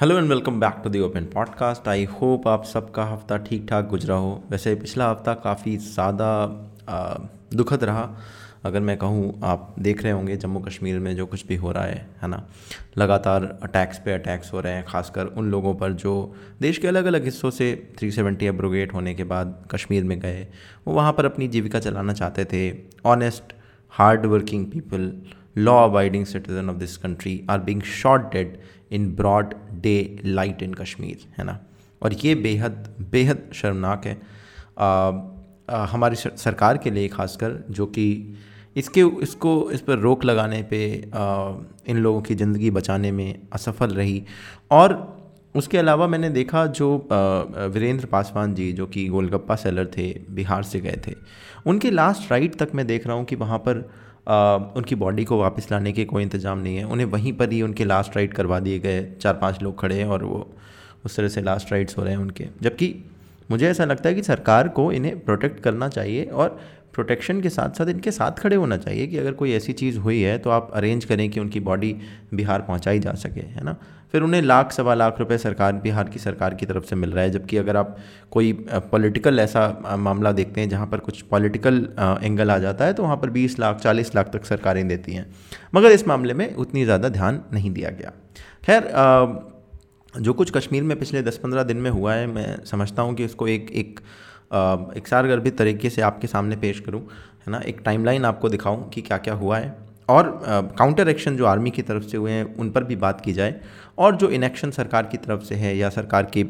Hello and welcome back to the open podcast I hope आप सबका हफ़्ता ठीक ठाक गुजरा हो। वैसे पिछला हफ़्ता काफ़ी ज़्यादा दुखद रहा। अगर मैं कहूँ, आप देख रहे होंगे जम्मू कश्मीर में जो कुछ भी हो रहा है है ना? लगातार अटैक्स पे अटैक्स हो रहे हैं, खासकर उन लोगों पर जो देश के अलग अलग हिस्सों से 370 सेवेंटी एब्रोगेट होने के बाद कश्मीर में गए। वो वहाँ पर अपनी जीविका चलाना चाहते थे। Honest hard working people law abiding citizen of this country are being shot dead in broad daylight in Kashmir है ना? और ये बेहद बेहद शर्मनाक है। आ, आ, हमारी सरकार के लिए खासकर जो कि इसके इसको इस पर रोक लगाने पे आ, इन लोगों की ज़िंदगी बचाने में असफल रही। और उसके अलावा मैंने देखा जो वीरेंद्र पासवान जी जो कि गोलगप्पा सेलर थे बिहार से गए थे उनके लास्ट राइड तक मैं देख रहा हूँ कि वहाँ पर उनकी बॉडी को वापस लाने के कोई इंतज़ाम नहीं है। उन्हें वहीं पर ही उनके लास्ट राइड करवा दिए गए चार पाँच लोग खड़े हैं और वो उस तरह से लास्ट राइड्स हो रहे हैं उनके। जबकि मुझे ऐसा लगता है कि सरकार को इन्हें प्रोटेक्ट करना चाहिए और प्रोटेक्शन के साथ साथ इनके साथ खड़े होना चाहिए कि अगर कोई ऐसी चीज़ हुई है तो आप अरेंज करें कि उनकी बॉडी बिहार पहुंचाई जा सके, है ना? फिर उन्हें लाख, सवा लाख रुपए सरकार, बिहार की सरकार की तरफ़ से मिल रहा है, जबकि अगर आप कोई पॉलिटिकल ऐसा मामला देखते हैं जहाँ पर कुछ पॉलिटिकल एंगल आ जाता है तो वहाँ पर बीस लाख, चालीस लाख तक सरकारें देती हैं। मगर इस मामले में उतनी ज़्यादा ध्यान नहीं दिया गया। खैर जो कुछ कश्मीर में पिछले दस पंद्रह दिन में हुआ है, मैं समझता हूँ कि उसको एक एक एक सारगर्भित तरीके से आपके सामने पेश करूँ है ना एक टाइमलाइन आपको दिखाऊँ कि क्या क्या हुआ है। और काउंटर एक्शन जो आर्मी की तरफ़ से हुए हैं उन पर भी बात की जाए। और जो इनेक्शन सरकार की तरफ़ से है या सरकार की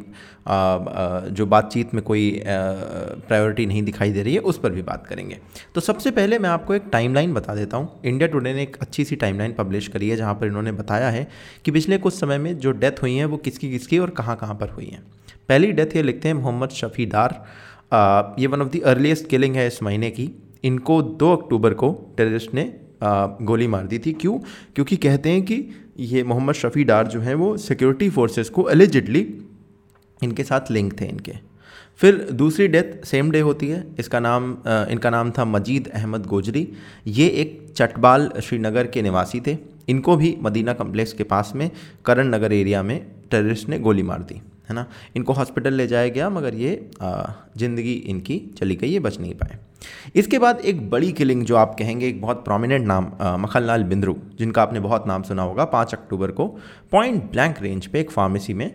आ, आ, जो बातचीत में कोई प्रायोरिटी नहीं दिखाई दे रही है उस पर भी बात करेंगे। तो सबसे पहले मैं आपको एक टाइमलाइन बता देता हूँ। इंडिया टुडे ने एक अच्छी सी टाइमलाइन पब्लिश करी है जहाँ पर इन्होंने बताया है कि पिछले कुछ समय में जो डेथ हुई हैं वो किसकी किसकी और कहाँ कहाँ पर हुई हैं। पहली डेथ ये लिखते हैं मोहम्मद शफ़ीदार। ये one of the earliest killing है इस महीने की। इनको दो अक्टूबर को टेररिस्ट ने गोली मार दी थी। क्यों? क्योंकि कहते हैं कि ये मोहम्मद शफ़ी डार जो हैं वो सिक्योरिटी फोर्सेस को एलिजिडली इनके साथ लिंक थे इनके। फिर दूसरी डेथ सेम डे होती है। इसका नाम इनका नाम था मजीद अहमद गोजरी। ये एक चटबाल श्रीनगर के निवासी थे। इनको भी मदीना कम्प्लेक्स के पास में करण नगर एरिया में टेररिस्ट ने गोली मार दी। है ना? इनको हॉस्पिटल ले जाया गया मगर ये ज़िंदगी इनकी चली गई ये बच नहीं पाए। इसके बाद एक बड़ी किलिंग जो आप कहेंगे एक बहुत प्रोमिनेंट नाम मखनलाल बिंद्रू जिनका आपने बहुत नाम सुना होगा पाँच अक्टूबर को पॉइंट ब्लैंक रेंज पे एक फार्मेसी में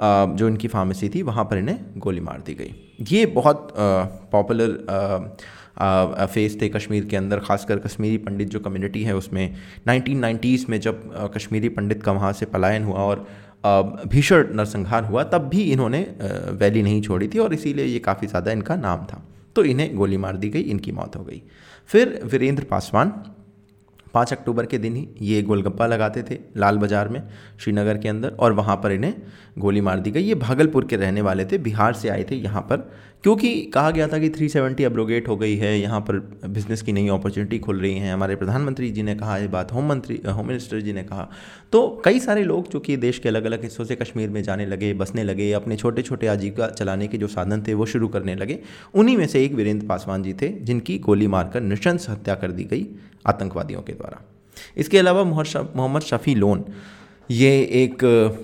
आ, जो इनकी फार्मेसी थी वहाँ पर इन्हें गोली मार दी गई। ये बहुत पॉपुलर फेस थे कश्मीर के अंदर खासकर कश्मीरी पंडित जो कम्युनिटी है उसमें। नाइनटीन में जब कश्मीरी पंडित का वहाँ से पलायन हुआ और भीषण नरसंहार हुआ, तब भी इन्होंने वैली नहीं छोड़ी थी और इसीलिए ये काफ़ी ज़्यादा इनका नाम था। तो इन्हें गोली मार दी गई, इनकी मौत हो गई। फिर वीरेंद्र पासवान, पाँच अक्टूबर के दिन ही ये गोलगप्पा लगाते थे लाल बाज़ार में, श्रीनगर के अंदर, और वहाँ पर इन्हें गोली मार दी गई। ये भागलपुर के रहने वाले थे, बिहार से आए थे, यहाँ पर क्योंकि कहा गया था कि 370 सेवेंटी अब्रोगेट हो गई है, यहाँ पर बिज़नेस की नई अपॉर्चुनिटी खुल रही हैं। हमारे प्रधानमंत्री जी ने कहा, ये बात होम मंत्री होम मिनिस्टर जी ने कहा। तो कई सारे लोग जो कि देश के अलग अलग हिस्सों से कश्मीर में जाने लगे, बसने लगे, अपने छोटे छोटे आजीविका चलाने के जो साधन थे, वो शुरू करने लगे। उन्हीं में से एक वीरेंद्र पासवान जी थे, जिनकी गोली मारकर निशंस हत्या कर दी गई आतंकवादियों के द्वारा। इसके अलावा मोहम्मद शफ़ी लोन ये एक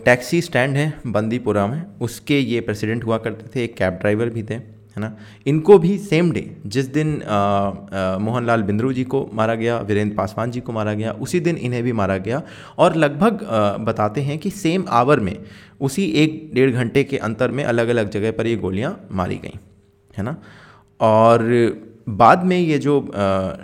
टैक्सी स्टैंड है बंदीपुरा में। उसके ये प्रेसिडेंट हुआ करते थे, एक कैब ड्राइवर भी थे, है ना? इनको भी सेम डे, जिस दिन मोहनलाल बिंद्रू जी को मारा गया, वीरेंद्र पासवान जी को मारा गया, उसी दिन इन्हें भी मारा गया। और लगभग बताते हैं कि सेम आवर में, उसी एक डेढ़ घंटे के अंतर में अलग अलग जगह पर ये गोलियाँ मारी गई, है ना? और बाद में ये जो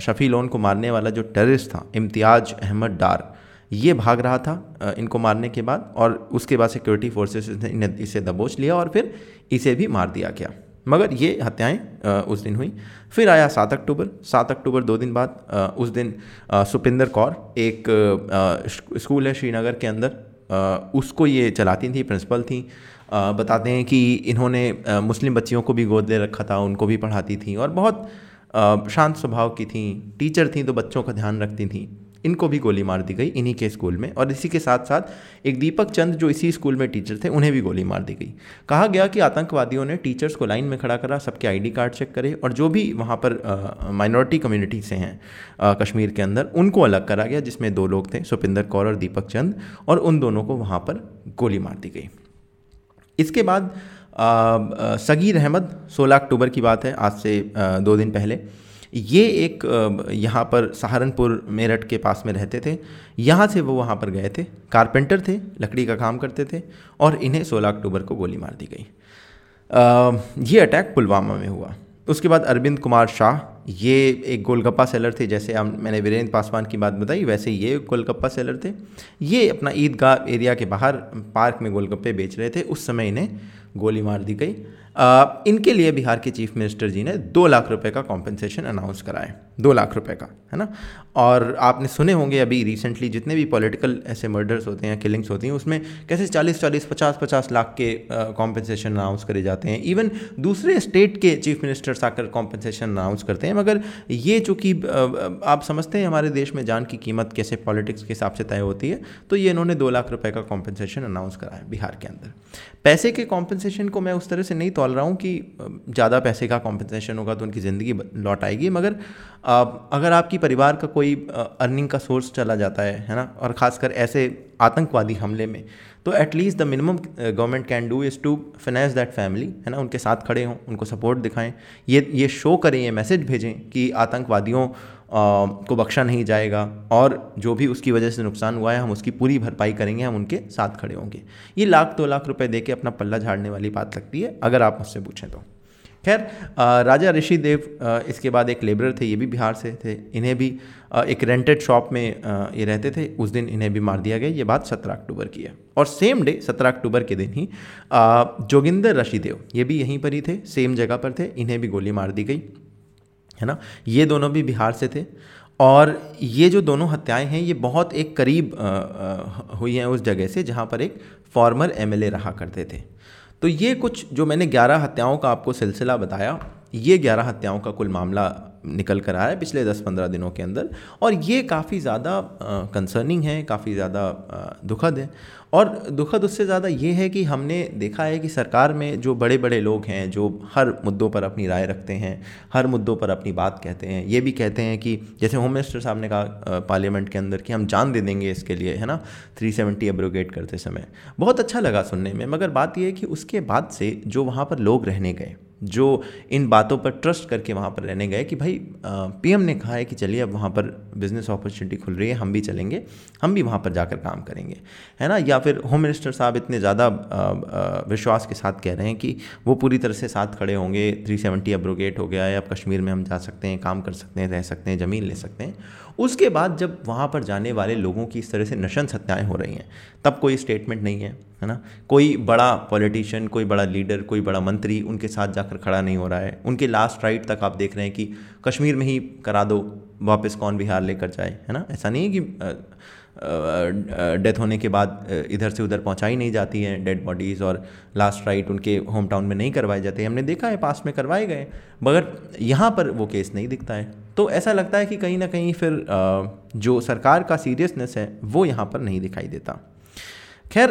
शफ़ी लोन को मारने वाला जो टेररिस्ट था, इम्तियाज़ अहमद डार ये भाग रहा था इनको मारने के बाद और उसके बाद सिक्योरिटी फोर्सेस ने इसे दबोच लिया और फिर इसे भी मार दिया गया। मगर ये हत्याएँ उस दिन हुई। फिर आया सात अक्टूबर। सात अक्टूबर दो दिन बाद उस दिन सुपिंदर कौर एक स्कूल है श्रीनगर के अंदर। उसको ये चलाती थी प्रिंसिपल थी। बताते हैं कि इन्होंने मुस्लिम बच्चियों को भी गोद ले रखा था, उनको भी पढ़ाती थी और बहुत शांत स्वभाव की थी। टीचर थी तो बच्चों का ध्यान रखती थी। इनको भी गोली मार दी गई इन्हीं के स्कूल में। और इसी के साथ साथ एक दीपक चंद जो इसी स्कूल में टीचर थे, उन्हें भी गोली मार दी गई। कहा गया कि आतंकवादियों ने टीचर्स को लाइन में खड़ा करा, सबके आईडी कार्ड चेक करे और जो भी वहाँ पर माइनॉरिटी कम्युनिटी से हैं कश्मीर के अंदर, उनको अलग करा गया, जिसमें दो लोग थे, सुपिंदर कौर और दीपक चंद, और उन दोनों को वहाँ पर गोली मार दी गई। इसके बाद सगीर अहमद 16 अक्टूबर की बात है, आज से दो दिन पहले ये एक यहाँ पर सहारनपुर मेरठ के पास में रहते थे। यहाँ से वो वहाँ पर गए थे। कारपेंटर थे, लकड़ी का काम करते थे और इन्हें 16 अक्टूबर को गोली मार दी गई। ये अटैक पुलवामा में हुआ। उसके बाद अरविंद कुमार शाह, ये एक गोलगप्पा सेलर थे, जैसे हम, मैंने वीरेंद्र पासवान की बात बताई, वैसे ये गोलगप्पा सेलर थे। ये अपना ईदगाह एरिया के बाहर पार्क में गोलगप्पे बेच रहे थे। उस समय इन्हें गोली मार दी गई। इनके लिए बिहार के चीफ मिनिस्टर जी ने दो लाख रुपए का कॉम्पनसेशन अनाउंस कराए दो लाख रुपए का, है ना? और आपने सुने होंगे अभी रिसेंटली जितने भी पॉलिटिकल ऐसे मर्डर्स होते हैं किलिंग्स होती हैं, उसमें कैसे चालीस चालीस, पचास पचास लाख के कॉम्पनसेशन अनाउंस करे जाते हैं। इवन दूसरे स्टेट के चीफ मिनिस्टर्स आकर कॉम्पनसेशन अनाउंस करते हैं। मगर ये चूँकि आप समझते हैं हमारे देश में जान की कीमत कैसे पॉलिटिक्स के हिसाब से तय होती है तो ये इन्होंने दो लाख रुपये का कॉम्पनसेशन अनाउंस कराया बिहार के अंदर। पैसे के कॉम्पनसेशन को मैं उस तरह से नहीं तोल रहा हूँ कि ज़्यादा पैसे का कॉम्पनसेशन होगा तो उनकी ज़िंदगी लौट आएगी, मगर अगर आपकी परिवार का कोई अर्निंग का सोर्स चला जाता है है ना? और ख़ासकर ऐसे आतंकवादी हमले में तो at least the minimum government can do is to finance that family है ना? उनके साथ खड़े हों, उनको सपोर्ट दिखाएँ। ये ये शो करें, ये मैसेज भेजें कि आतंकवादियों को बख्शा नहीं जाएगा और जो भी उसकी वजह से नुकसान हुआ है, हम उसकी पूरी भरपाई करेंगे, हम उनके साथ खड़े होंगे। ये लाख दो लाख रुपए दे के अपना पल्ला झाड़ने वाली बात लगती है, अगर आप मुझसे पूछें तो। खैर राजा ऋषि देव इसके बाद एक लेबरर थे, ये भी बिहार से थे। इन्हें भी एक रेंटेड शॉप में ये रहते थे। उस दिन इन्हें भी मार दिया गया। ये बात सत्रह अक्टूबर की है। और सेम डे सत्रह अक्टूबर के दिन ही जोगिंदर ऋषि देव ये भी यहीं पर ही थे सेम जगह पर थे। इन्हें भी गोली मार दी गई। है ना? ये दोनों भी बिहार से थे और ये जो दोनों हत्याएँ हैं ये बहुत एक करीब आ, आ, हुई हैं उस जगह से जहाँ पर एक फॉर्मर एमएलए रहा करते थे। तो ये कुछ जो मैंने ग्यारह हत्याओं का आपको सिलसिला बताया ये ग्यारह हत्याओं का कुल मामला निकल कर आया है पिछले दस पंद्रह दिनों के अंदर और ये काफ़ी ज़्यादा कंसर्निंग है, काफ़ी ज़्यादा दुखद है। और दुखद उससे ज़्यादा ये है कि हमने देखा है कि सरकार में जो बड़े बड़े लोग हैं, जो हर मुद्दों पर अपनी राय रखते हैं, हर मुद्दों पर अपनी बात कहते हैं, ये भी कहते हैं कि, जैसे होम मिनिस्टर साहब ने कहा पार्लियामेंट के अंदर कि हम जान दे देंगे इसके लिए, है ना? थ्री सेवेंटी एब्रोगेट करते समय। बहुत अच्छा लगा सुनने में, मगर बात यह है कि उसके बाद से जो वहाँ पर लोग रहने गए जो इन बातों पर ट्रस्ट करके वहाँ पर रहने गए कि भाई पीएम ने कहा है कि चलिए अब वहाँ पर बिज़नेस अपॉर्चुनिटी खुल रही है, हम भी चलेंगे, हम भी वहाँ पर जाकर काम करेंगे। है ना? या फिर होम मिनिस्टर साहब इतने ज़्यादा विश्वास के साथ कह रहे हैं कि वो पूरी तरह से साथ खड़े होंगे थ्री सेवेंटी अब्रोगेट हो गया है, अब कश्मीर में हम जा सकते हैं, काम कर सकते हैं, रह सकते हैं, ज़मीन ले सकते हैं। उसके बाद जब वहाँ पर जाने वाले लोगों की इस तरह से नशन हत्याएँ हो रही हैं, तब कोई स्टेटमेंट नहीं है है ना? कोई बड़ा पॉलिटिशियन कोई बड़ा लीडर कोई बड़ा मंत्री उनके साथ जाकर खड़ा नहीं हो रहा है। उनके लास्ट राइट तक आप देख रहे हैं कि कश्मीर में ही करा दो, वापस कौन बिहार लेकर जाए, है ना? ऐसा नहीं है कि डेथ होने के बाद इधर से उधर पहुंचाई नहीं जाती है डेड बॉडीज़ और लास्ट राइट उनके होम टाउन में नहीं करवाए जाते हमने देखा है, पास में करवाए गए मगर यहाँ पर वो केस नहीं दिखता है। तो ऐसा लगता है कि कहीं ना कहीं फिर जो सरकार का सीरियसनेस है, वो यहाँ पर नहीं दिखाई देता। खैर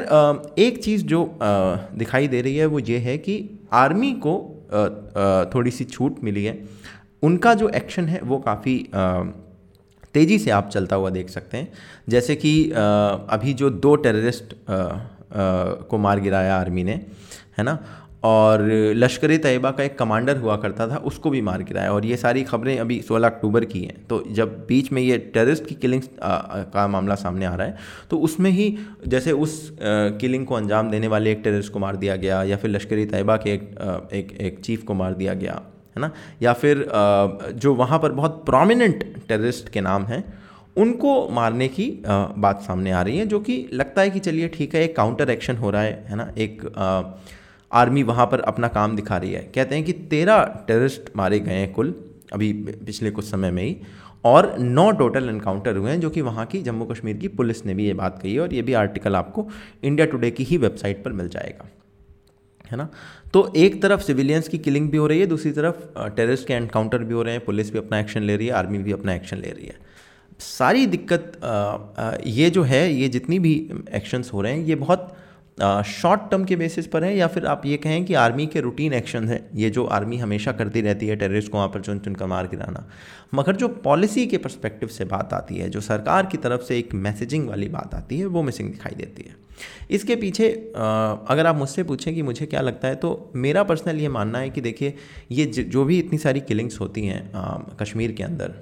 एक चीज़ जो दिखाई दे रही है, वो ये है कि आर्मी को थोड़ी सी छूट मिली है। उनका जो एक्शन है, वो काफ़ी तेज़ी से आप चलता हुआ देख सकते हैं। जैसे कि अभी जो दो टेररिस्ट को मार गिराया आर्मी ने, है ना? और लश्कर तैयबा का एक कमांडर हुआ करता था उसको भी मार गिराया। और ये सारी खबरें अभी 16 अक्टूबर की हैं। तो जब बीच में ये टेररिस्ट की किलिंग्स का मामला सामने आ रहा है तो उसमें ही जैसे उस किलिंग को अंजाम देने वाले एक टेररिस्ट को मार दिया गया या फिर लश्कर तैयबा के एक, एक एक चीफ को मार दिया गया है ना? या फिर जो वहाँ पर बहुत प्रोमिनेंट टेररिस्ट के नाम हैं उनको मारने की बात सामने आ रही है जो कि लगता है कि चलिए ठीक है एक काउंटर एक्शन हो रहा है है ना? एक आर्मी वहाँ पर अपना काम दिखा रही है। कहते हैं कि तेरह टेररिस्ट मारे गए हैं कुल, अभी पिछले कुछ समय में ही, और नौ टोटल इनकाउंटर हुए हैं, जो कि वहाँ की जम्मू कश्मीर की पुलिस ने भी ये बात कही है, और ये भी आर्टिकल आपको इंडिया टुडे की ही वेबसाइट पर मिल जाएगा। है ना? तो एक तरफ़ सिविलियंस की किलिंग भी हो रही है, दूसरी तरफ़ टेररिस्ट के एनकाउंटर भी हो रहे हैं, पुलिस भी अपना एक्शन ले रही है, आर्मी भी अपना एक्शन ले रही है। सारी दिक्कत ये जो है, ये जितनी भी एक्शंस हो रहे हैं, ये बहुत शॉर्ट टर्म के बेसिस पर है या फिर आप ये कहें कि आर्मी के रूटीन एक्शन है? ये जो आर्मी हमेशा करती रहती है टेररिस्ट को वहाँ पर चुन चुन कर मार गिराना मगर जो पॉलिसी के परस्पेक्टिव से बात आती है, जो सरकार की तरफ़ से एक मैसेजिंग वाली बात आती है, वो मिसिंग दिखाई देती है। इसके पीछे अगर आप मुझसे पूछें कि मुझे क्या लगता है तो मेरा पर्सनल ये मानना है कि देखिए, ये जो भी इतनी सारी किलिंग्स होती हैं कश्मीर के अंदर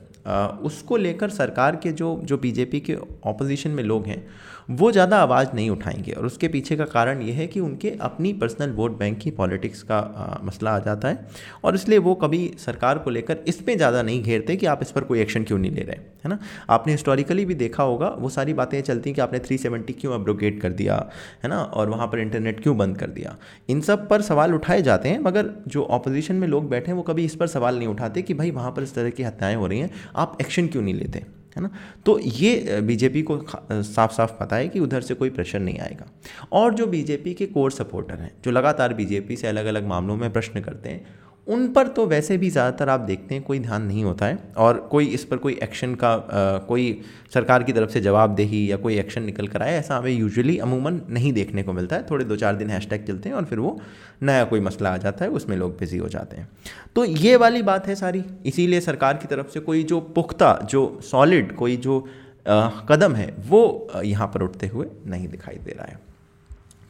उसको लेकर सरकार के जो जो बीजेपी के ऑपोजिशन में लोग हैं वो ज़्यादा आवाज़ नहीं उठाएँगे। और उसके पीछे का कारण ये है कि उनके अपनी पर्सनल वोट बैंक की पॉलिटिक्स का आ, मसला आ जाता है। और इसलिए वो कभी सरकार को लेकर इस पर ज़्यादा नहीं घेरते कि आप इस पर कोई एक्शन क्यों नहीं ले रहे है ना? आपने हिस्टोरिकली भी देखा होगा वो सारी बातें चलती हैं कि आपने थ्री सेवेंटी क्यों अब्रोगेट कर दिया है ना? और वहाँ पर इंटरनेट क्यों बंद कर दिया? इन सब पर सवाल उठाए जाते हैं मगर जो अपोजिशन में लोग बैठे हैं वो कभी इस पर सवाल नहीं उठाते कि भाई वहाँ पर इस तरह की हत्याएँ हो रही हैं आप एक्शन क्यों नहीं लेते? है ना? तो ये बीजेपी को साफ़ साफ़ पता है कि उधर से कोई प्रेशर नहीं आएगा। और जो बीजेपी के कोर सपोर्टर हैं, जो लगातार बीजेपी से अलग अलग मामलों में प्रश्न करते हैं उन पर तो वैसे भी ज़्यादातर आप देखते हैं कोई ध्यान नहीं होता है और कोई इस पर कोई एक्शन का आ, कोई सरकार की तरफ़ से जवाबदेही या कोई एक्शन निकल कर आए ऐसा हमें यूजुअली अमूमन नहीं देखने को मिलता है। थोड़े दो चार दिन हैशटैग चलते हैं और फिर वो नया कोई मसला आ जाता है उसमें लोग बिज़ी हो जाते हैं। तो ये वाली बात है सारी। इसीलिए सरकार की तरफ़ से कोई जो पुख्ता जो सॉलिड कोई जो आ, कदम है वो यहाँ पर उठते हुए नहीं दिखाई दे रहा है।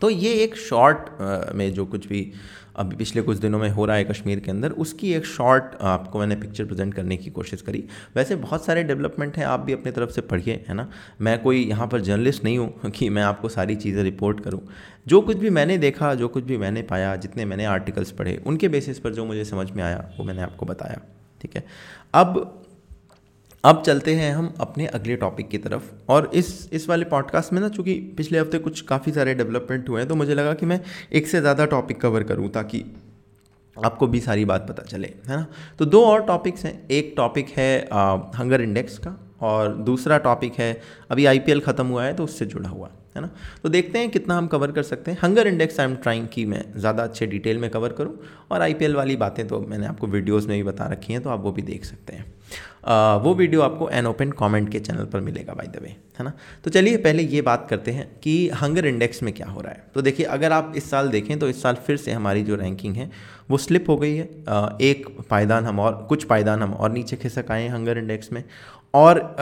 तो ये एक शॉर्ट में जो कुछ भी अभी पिछले कुछ दिनों में हो रहा है कश्मीर के अंदर। उसकी एक शॉर्ट आपको मैंने पिक्चर प्रेजेंट करने की कोशिश करी। वैसे बहुत सारे डेवलपमेंट हैं, आप भी अपनी तरफ़ से पढ़िए, है ना? मैं कोई यहाँ पर जर्नलिस्ट नहीं हूँ कि मैं आपको सारी चीज़ें रिपोर्ट करूँ। जो कुछ भी मैंने देखा, जो कुछ भी मैंने पाया, जितने मैंने आर्टिकल्स पढ़े, उनके बेसिस पर जो मुझे समझ में आया, वो मैंने आपको बताया, ठीक है? अब अब चलते हैं हम अपने अगले टॉपिक की तरफ़। और इस इस वाले पॉडकास्ट में ना, चूँकि पिछले हफ़्ते कुछ काफ़ी सारे डेवलपमेंट हुए हैं तो मुझे लगा कि मैं एक से ज़्यादा टॉपिक कवर करूँ ताकि आपको भी सारी बात पता चले, है ना? तो दो और टॉपिक्स हैं। एक टॉपिक है हंगर इंडेक्स का और दूसरा टॉपिक है, अभी आईपीएल ख़त्म हुआ है तो उससे जुड़ा हुआ। है ना? तो देखते हैं कितना हम कवर कर सकते हैं। Hunger index I am trying कि मैं ज़्यादा अच्छे डिटेल में कवर करूँ और आईपीएल वाली बातें तो मैंने आपको वीडियोस में भी बता रखी हैं तो आप वो भी देख सकते हैं। आ, वो वीडियो आपको एन ओपन कमेंट के चैनल पर मिलेगा बाय द वे है ना? तो चलिए पहले ये बात करते हैं कि हंगर इंडेक्स में क्या हो रहा है। तो देखिए अगर आप इस साल देखें तो इस साल फिर से हमारी जो रैंकिंग है वो स्लिप हो गई है। एक पायदान हम और कुछ पायदान हम और नीचे खिसक आए हैं हंगर इंडेक्स में और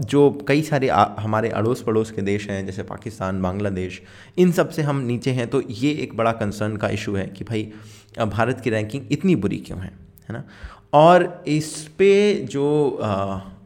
जो कई सारे हमारे अड़ोस पड़ोस के देश हैं, जैसे पाकिस्तान, बांग्लादेश, इन सबसे हम नीचे हैं तो ये एक बड़ा कंसर्न का इशू है कि भाई भारत की रैंकिंग इतनी बुरी क्यों है? है ना? और इस पे जो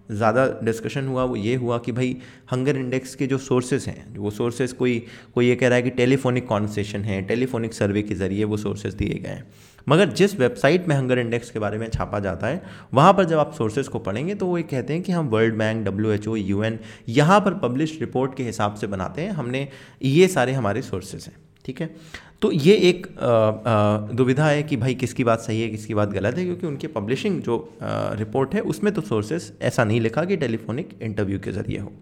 ज़्यादा डिस्कशन हुआ, वो ये हुआ कि भाई हंगर इंडेक्स के जो सोर्सेज हैं, वो सोर्सेज कोई कोई ये कह रहा है कि टेलीफोनिक कॉन्वर्सेशन है टेलीफोनिक सर्वे के ज़रिए वो सोर्सेज दिए गए हैं। मगर जिस वेबसाइट में हंगर इंडेक्स के बारे में छापा जाता है, वहाँ पर जब आप सोर्सेज को पढ़ेंगे तो वो ये कहते हैं कि हम World Bank W H O U N यहाँ पर पब्लिश रिपोर्ट के हिसाब से बनाते हैं, हमने ये सारे हमारे सोर्सेज हैं। ठीक है? तो ये एक दुविधा है कि भाई किसकी बात सही है, किसकी बात गलत है, क्योंकि उनके पब्लिशिंग जो रिपोर्ट है, उसमें तो सोर्सेज ऐसा नहीं लिखा कि टेलीफोनिक इंटरव्यू के ज़रिए हो।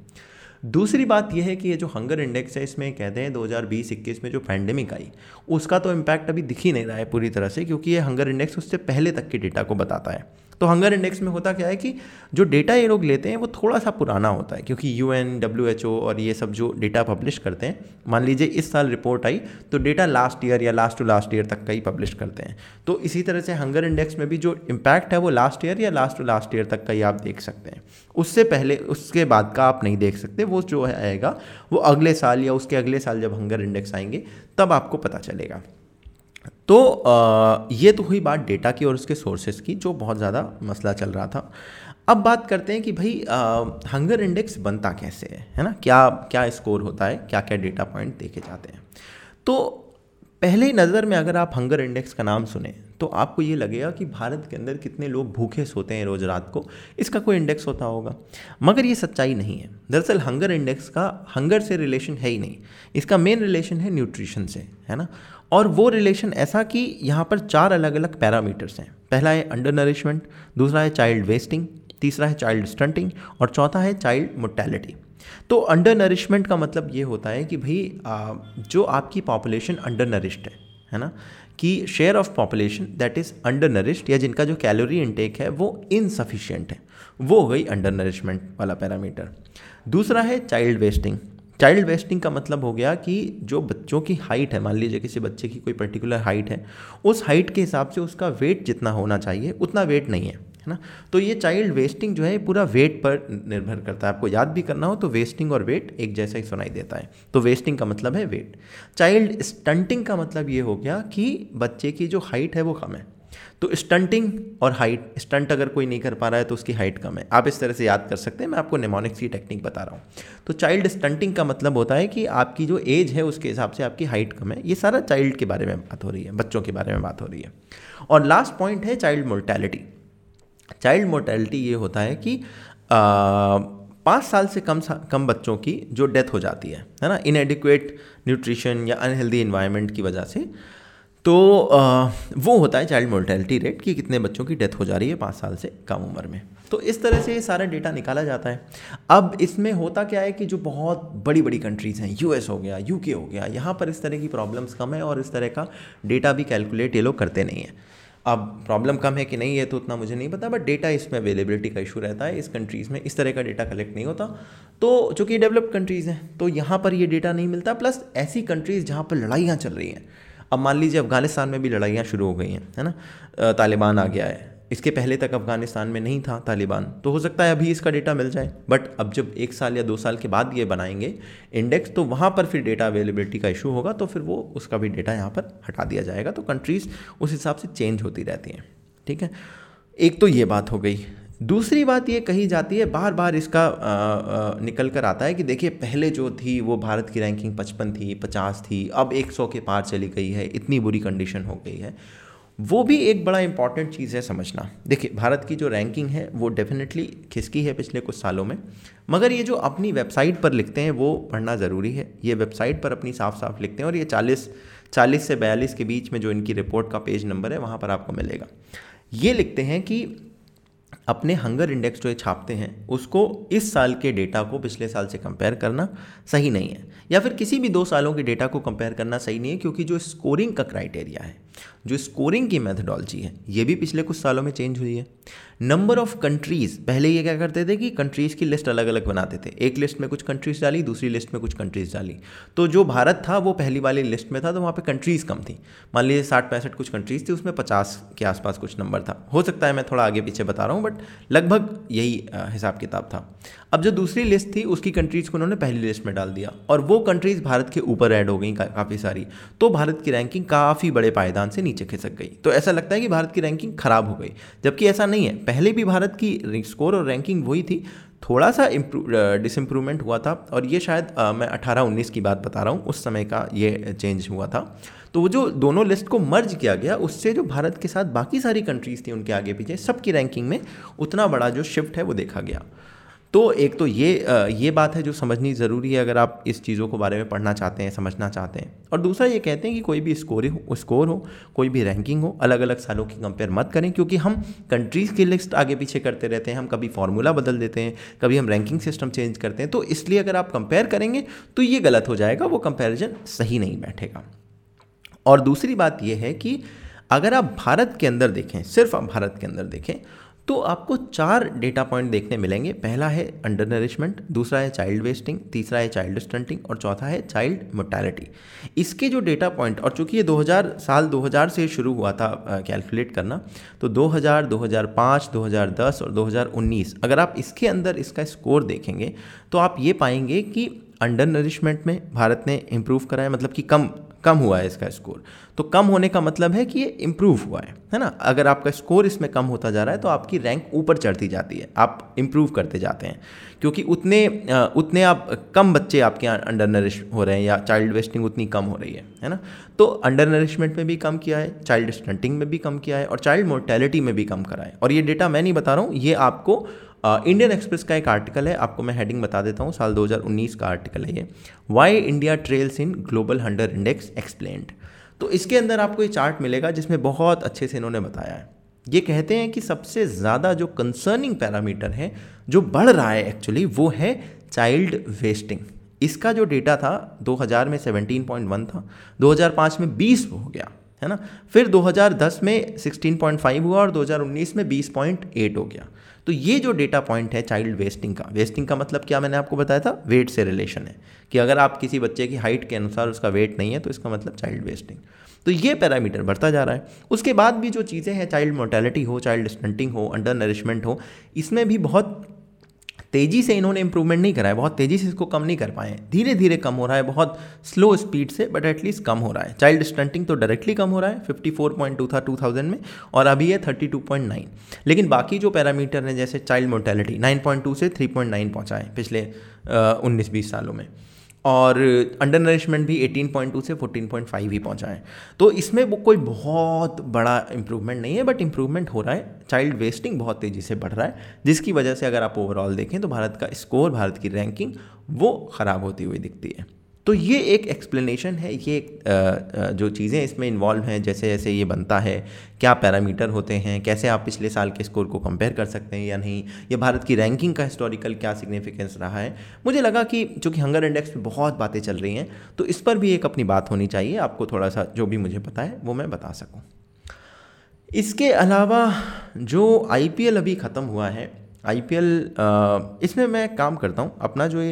दूसरी बात यह है कि ये जो हंगर इंडेक्स है, इसमें कहते हैं 2020-21 में जो पैंडेमिक आई, उसका तो इम्पैक्ट अभी दिख ही नहीं रहा है पूरी तरह से, क्योंकि ये हंगर इंडेक्स उससे पहले तक के डेटा को बताता है। तो हंगर इंडेक्स में होता क्या है कि जो डेटा ये लोग लेते हैं, वो थोड़ा सा पुराना होता है, क्योंकि U N W H O और ये सब जो डेटा पब्लिश करते हैं, मान लीजिए इस साल रिपोर्ट आई तो डेटा लास्ट ईयर या लास्ट टू लास्ट ईयर तक का ही पब्लिश करते हैं। तो इसी तरह से हंगर इंडेक्स में भी जो इम्पैक्ट है वो लास्ट ईयर या लास्ट टू लास्ट ईयर तक का ही आप देख सकते हैं। उससे पहले, उसके बाद का आप नहीं देख सकते, वो जो आएगा, वो अगले साल या उसके अगले साल जब हंगर इंडेक्स आएँगे, तब आपको पता चलेगा। तो ये तो हुई बात डेटा की और उसके सोर्सेज की, जो बहुत ज़्यादा मसला चल रहा था। अब बात करते हैं कि भाई हंगर इंडेक्स बनता कैसे है है ना? क्या क्या स्कोर होता है? क्या क्या डेटा पॉइंट देखे जाते हैं? तो पहले नज़र में अगर आप हंगर इंडेक्स का नाम सुने तो आपको ये लगेगा कि भारत के अंदर कितने लोग भूखे सोते हैं रोज़ रात को, इसका कोई इंडेक्स होता होगा। मगर ये सच्चाई नहीं है। दरअसल हंगर इंडेक्स का हंगर से रिलेशन है ही नहीं। इसका मेन रिलेशन है न्यूट्रिशन से, है ना? और वो रिलेशन ऐसा कि यहाँ पर चार अलग अलग पैरामीटर्स हैं। पहला है अंडर नरिशमेंट दूसरा है चाइल्ड वेस्टिंग तीसरा है चाइल्ड स्टंटिंग और चौथा है चाइल्ड मोर्टेलिटी तो अंडर नरिशमेंट का मतलब ये होता है कि भाई जो आपकी पॉपुलेशन अंडर नरिश्ड है है ना? कि share of population that is undernourished या जिनका जो कैलोरी इनटेक है, वो इनसफिशियंट है। वो हो गई अंडर नरिशमेंट वाला पैरामीटर दूसरा है चाइल्ड वेस्टिंग चाइल्ड वेस्टिंग का मतलब हो गया कि जो बच्चों की हाइट है, मान लीजिए किसी बच्चे की कोई पर्टिकुलर हाइट है, उस हाइट के हिसाब से उसका वेट जितना होना चाहिए, उतना वेट नहीं है। है ना? तो ये चाइल्ड वेस्टिंग जो है पूरा वेट पर निर्भर करता है। आपको याद भी करना हो तो वेस्टिंग और वेट एक जैसा ही सुनाई देता है। तो वेस्टिंग का मतलब है वेट चाइल्ड स्टंटिंग का मतलब ये हो गया कि बच्चे की जो हाइट है वो कम है। तो स्टंटिंग और हाइट स्टंट अगर कोई नहीं कर पा रहा है तो उसकी हाइट कम है। आप इस तरह से याद कर सकते हैं, मैं आपको नेमोनिक्स की टेक्निक बता रहा हूँ। तो चाइल्ड स्टंटिंग का मतलब होता है कि आपकी जो एज है उसके हिसाब से आपकी हाइट कम है। ये सारा चाइल्ड के बारे में बात हो रही है, बच्चों के बारे में बात हो रही है। और लास्ट पॉइंट है चाइल्ड मोर्टैलिटी चाइल्ड मोर्टैलिटी ये होता है कि पाँच साल से कम सा, कम बच्चों की जो डेथ हो जाती है है ना? इनएडिक्वेट न्यूट्रिशन या अनहेल्दी इन्वायरमेंट की वजह से। तो आ, वो होता है चाइल्ड मोर्टेलिटी रेट कि कितने बच्चों की डेथ हो जा रही है पाँच साल से कम उम्र में। तो इस तरह से ये सारा डेटा निकाला जाता है। अब इसमें होता क्या है कि जो बहुत बड़ी बड़ी कंट्रीज़ हैं यूएस हो गया यूके हो गया यहाँ पर इस तरह की प्रॉब्लम्स कम है और इस तरह का डेटा भी कैलकुलेट ये लोग करते नहीं हैं। अब प्रॉब्लम कम है कि नहीं है तो उतना मुझे नहीं पता बट डेटा इसमें अवेलेबिलिटी का इशू रहता है, इस कंट्रीज़ में इस तरह का डेटा कलेक्ट नहीं होता। तो चूँकि डेवलप्ड कंट्रीज़ हैं तो यहाँ पर ये डेटा नहीं मिलता प्लस ऐसी कंट्रीज़ जहाँ पर लड़ाइयाँ चल रही हैं। अब मान लीजिए अफ़गानिस्तान में भी लड़ाइयाँ शुरू हो गई हैं, है ना? तालिबान आ गया है इसके पहले तक अफ़गानिस्तान में नहीं था तालिबान। तो हो सकता है अभी इसका डेटा मिल जाए। बट अब जब एक साल या दो साल के बाद ये बनाएँगे इंडेक्स तो वहाँ पर फिर डेटा अवेलेबिलिटी का इशू होगा तो फिर वो उसका भी डेटा यहाँ पर हटा दिया जाएगा। तो कंट्रीज़ उस हिसाब से चेंज होती रहती हैं। ठीक है? एक तो ये बात हो गई। दूसरी बात ये कही जाती है बार बार इसका आ, आ, निकल कर आता है कि देखिए पहले जो थी वो भारत की रैंकिंग पचपन थी पचास थी अब एक सौ के पार चली गई है इतनी बुरी कंडीशन हो गई है। वो भी एक बड़ा इंपॉर्टेंट चीज़ है समझना। देखिए, भारत की जो रैंकिंग है, वो डेफिनेटली खिसकी है पिछले कुछ सालों में। मगर ये जो अपनी वेबसाइट पर लिखते हैं, वो पढ़ना ज़रूरी है। ये वेबसाइट पर अपनी साफ़ साफ़ लिखते हैं और ये चालीस चालीस से बयालीस के बीच में जो इनकी रिपोर्ट का पेज नंबर है, वहाँ पर आपको मिलेगा। ये लिखते हैं कि अपने हंगर इंडेक्स जो ये छापते हैं, उसको इस साल के डेटा को पिछले साल से कंपेयर करना सही नहीं है। या फिर किसी भी दो सालों के डेटा को कंपेयर करना सही नहीं है, क्योंकि जो स्कोरिंग का क्राइटेरिया है जो स्कोरिंग की मेथडोलॉजी है, ये भी पिछले कुछ सालों में चेंज हुई है। नंबर ऑफ़ कंट्रीज़ पहले ये क्या करते थे कि कंट्रीज़ की लिस्ट अलग अलग बनाते थे। एक लिस्ट में कुछ कंट्रीज़ डाली, दूसरी लिस्ट में कुछ कंट्रीज़ डाली। तो जो भारत था, वो पहली वाली लिस्ट में था तो वहाँ पे कंट्रीज़ कम थी। मान लीजिए साठ पैंसठ कुछ कंट्रीज़ थी, उसमें पचास के आसपास कुछ नंबर था। हो सकता है मैं थोड़ा आगे पीछे बता रहा हूँ बट लगभग यही हिसाब किताब था। अब जो दूसरी लिस्ट थी, उसकी कंट्रीज़ को उन्होंने पहली लिस्ट में डाल दिया। और वो कंट्रीज़ भारत के ऊपर ऐड हो गई काफ़ी सारी। तो भारत की रैंकिंग काफ़ी बड़े पायदान से नीचे खिसक गई। तो ऐसा लगता है कि भारत की रैंकिंग खराब हो गई। जबकि ऐसा नहीं है। पहले भी भारत की स्कोर और रैंकिंग वही थी। थोड़ा सा डिसम्प्रूवमेंट हुआ था और ये शायद आ, मैं अठारह उन्नीस की बात बता रहा हूँ। उस समय का ये चेंज हुआ था। तो वो जो दोनों लिस्ट को मर्ज किया गया उससे जो भारत के साथ बाकी सारी कंट्रीज़ थी उनके आगे पीछे सबकी रैंकिंग में उतना बड़ा जो शिफ्ट है वो देखा गया। तो एक तो ये ये बात है जो समझनी ज़रूरी है अगर आप इस चीज़ों को बारे में पढ़ना चाहते हैं, समझना चाहते हैं। और दूसरा ये कहते हैं कि कोई भी स्कोर हो स्कोर हो, कोई भी रैंकिंग हो अलग अलग सालों की कंपेयर मत करें, क्योंकि हम कंट्रीज़ की लिस्ट आगे पीछे करते रहते हैं, हम कभी फॉर्मूला बदल देते हैं, कभी हम रैंकिंग सिस्टम चेंज करते हैं तो इसलिए अगर आप कंपेयर करेंगे तो ये गलत हो जाएगा, वो कंपेरिजन सही नहीं बैठेगा। और दूसरी बात यह है कि अगर आप भारत के अंदर देखें, सिर्फ़ आप भारत के अंदर देखें तो आपको चार डेटा पॉइंट देखने मिलेंगे। पहला है अंडर नरिशमेंट दूसरा है चाइल्ड वेस्टिंग तीसरा है चाइल्ड स्टंटिंग और चौथा है चाइल्ड मोर्टैलिटी इसके जो डेटा पॉइंट और चूँकि ये 2000 साल 2000 से शुरू हुआ था कैलकुलेट करना तो 2000, 2005, 2010 और 2019 अगर आप इसके अंदर इसका स्कोर देखेंगे तो आप ये पाएँगे कि अंडर नरिशमेंट में भारत ने इम्प्रूव करा है मतलब कि कम कम हुआ है इसका स्कोर तो कम होने का मतलब है कि ये इम्प्रूव हुआ है है ना? अगर आपका स्कोर इसमें कम होता जा रहा है तो आपकी रैंक ऊपर चढ़ती जाती है। आप इम्प्रूव करते जाते हैं। क्योंकि उतने उतने आप, कम बच्चे आपके अंडर नरिश हो रहे हैं या चाइल्ड वेस्टिंग उतनी कम हो रही है है ना? तो अंडर नरिशमेंट में भी कम किया है चाइल्ड स्टंटिंग में भी कम किया है और चाइल्ड मोर्टेलिटी में भी कम करा है। और ये डेटा मैं नहीं बता रहा हूँ, ये आपको इंडियन uh, एक्सप्रेस का एक आर्टिकल है आपको मैं हेडिंग बता देता हूँ साल 2019 का आर्टिकल है ये। Why India trails in global hunger index explained तो इसके अंदर आपको ये चार्ट मिलेगा जिसमें बहुत अच्छे से इन्होंने बताया है। ये कहते हैं कि सबसे ज़्यादा जो कंसर्निंग पैरामीटर है जो बढ़ रहा है एक्चुअली वो है चाइल्ड वेस्टिंग इसका जो डेटा था 2000 में 17.1 था 2005 में 20 हो गया। है ना? फिर 2010 में 16.5 हुआ और 2019 में 20.8 हो गया। तो ये जो डेटा पॉइंट है चाइल्ड वेस्टिंग का वेस्टिंग का मतलब क्या मैंने आपको बताया था? वेट से रिलेशन है। कि अगर आप किसी बच्चे की हाइट के अनुसार उसका वेट नहीं है तो इसका मतलब चाइल्ड वेस्टिंग तो ये पैरामीटर बढ़ता जा रहा है। उसके बाद भी जो चीज़ें हैं चाइल्ड मोर्टेलिटी हो चाइल्ड स्टंटिंग हो अंडर नरिशमेंट हो, इसमें भी बहुत तेज़ी से इन्होंने इंप्रूवमेंट नहीं करा है, बहुत तेज़ी से इसको कम नहीं कर पाए धीरे धीरे कम हो रहा है, बहुत स्लो स्पीड से बट एटलीस्ट कम हो रहा है। चाइल्ड स्टंटिंग तो डायरेक्टली कम हो रहा है 54.2 था 2000 में, और अभी है 32.9 लेकिन बाकी जो पैरामीटर हैं, जैसे चाइल्ड मोर्टेलिटी 9.2 से थ्री पॉइंट नाइन पहुँचा है पिछले उन्नीस बीस सालों में। और अंडर नरिशमेंट भी 18.2 से 14.5 ही पहुँचा है। तो इसमें वो कोई बहुत बड़ा इम्प्रूवमेंट नहीं है बट इम्प्रूवमेंट हो रहा है। चाइल्ड वेस्टिंग बहुत तेज़ी से बढ़ रहा है, जिसकी वजह से अगर आप ओवरऑल देखें तो भारत का स्कोर भारत की रैंकिंग वो ख़राब होती हुई दिखती है। तो ये एक एक्सप्लेनेशन है, ये एक जो चीज़ें इसमें इन्वॉल्व हैं, जैसे जैसे ये बनता है, क्या पैरामीटर होते हैं, कैसे आप पिछले साल के स्कोर को कंपेयर कर सकते हैं या नहीं, या भारत की रैंकिंग का हिस्टोरिकल क्या सिग्निफिकेंस रहा है। मुझे लगा कि चूँकि हंगर इंडेक्स में बहुत बातें चल रही हैं तो इस पर भी एक अपनी बात होनी चाहिए, आपको थोड़ा सा जो भी मुझे पता है, वो मैं बता सकूँ। इसके अलावा जो आईपीएल अभी ख़त्म हुआ है आई पी एल इसमें मैं काम करता हूँ। अपना जो ये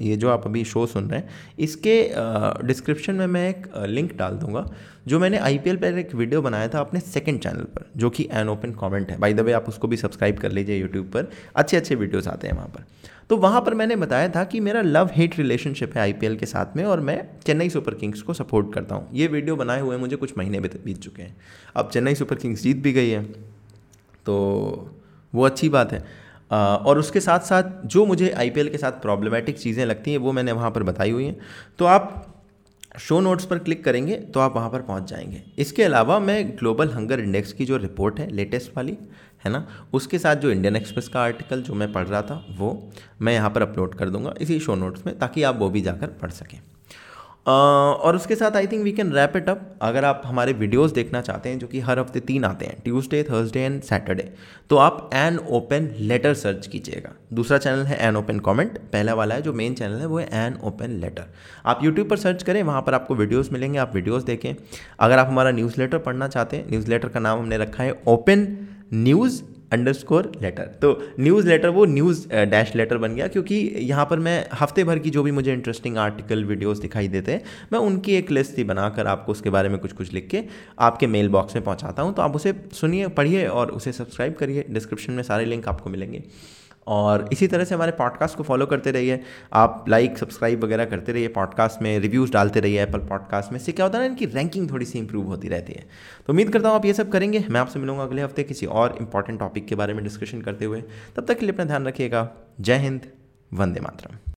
ये जो आप अभी शो सुन रहे हैं, इसके डिस्क्रिप्शन में मैं एक लिंक डाल दूँगा। जो मैंने आई पी एल पर एक वीडियो बनाया था अपने सेकंड चैनल पर, जो कि एन ओपन कमेंट है। बाय द वे आप उसको भी सब्सक्राइब कर लीजिए यूट्यूब पर। अच्छे अच्छे वीडियोज़ आते हैं वहाँ पर। तो वहाँ पर मैंने बताया था कि मेरा लव हेट रिलेशनशिप है IPL के साथ में, और मैं चेन्नई सुपर किंग्स को सपोर्ट करता हूँ। ये वीडियो बनाए हुए मुझे कुछ महीने बीत चुके हैं। अब चेन्नई सुपर किंग्स जीत भी गई है। तो वो अच्छी बात है। और उसके साथ साथ जो मुझे आईपीएल के साथ प्रॉब्लमेटिक चीज़ें लगती हैं, वो मैंने वहाँ पर बताई हुई हैं। तो आप शो नोट्स पर क्लिक करेंगे तो आप वहाँ पर पहुँच जाएँगे। इसके अलावा मैं ग्लोबल हंगर इंडेक्स की जो रिपोर्ट है लेटेस्ट वाली, है ना? उसके साथ जो इंडियन एक्सप्रेस का आर्टिकल जो मैं पढ़ रहा था, वो मैं यहाँ पर अपलोड कर दूँगा, इसी शो नोट्स में, ताकि आप वो भी जाकर पढ़ सकें। और उसके साथ I think we can wrap it up अगर आप हमारे वीडियोस देखना चाहते हैं, जो कि हर हफ़्ते तीन आते हैं ट्यूसडे थर्सडे एंड सैटरडे तो आप एन ओपन लेटर सर्च कीजिएगा। दूसरा चैनल है एन ओपन कमेंट पहला वाला है, जो मेन चैनल है, वो है एन ओपन लेटर आप यूट्यूब पर सर्च करें, वहाँ पर आपको वीडियोज़ मिलेंगे, आप वीडियोज़ देखें। अगर आप हमारा न्यूज़ पढ़ना चाहते हैं न्यूज़ का नाम हमने रखा है ओपन न्यूज़ अंडरस्कोर लेटर तो न्यूज़ लेटर वो न्यूज़ डैश लेटर बन गया क्योंकि यहाँ पर मैं हफ़्ते भर की जो भी मुझे इंटरेस्टिंग आर्टिकल वीडियोस दिखाई देते हैं, मैं उनकी एक लिस्ट ही बनाकर आपको उसके बारे में कुछ कुछ लिख के आपके मेल बॉक्स में पहुँचाता हूँ। तो आप उसे सुनिए, पढ़िए और उसे सब्सक्राइब करिए। डिस्क्रिप्शन में सारे लिंक आपको मिलेंगे। और इसी तरह से हमारे पॉडकास्ट को फॉलो करते रहिए। आप लाइक सब्सक्राइब वगैरह करते रहिए पॉडकास्ट में रिव्यूज़ डालते रहिए एप्पल पॉडकास्ट में। इससे क्या होता है ना, इनकी रैंकिंग थोड़ी सी इंप्रूव होती रहती है। तो उम्मीद करता हूँ आप ये सब करेंगे। मैं आपसे मिलूँगा अगले हफ़्ते किसी और इंपॉर्टेंट टॉपिक के बारे में डिस्कशन करते हुए। तब तक के लिए अपना ध्यान रखिएगा। जय हिंद, वंदे मातरम।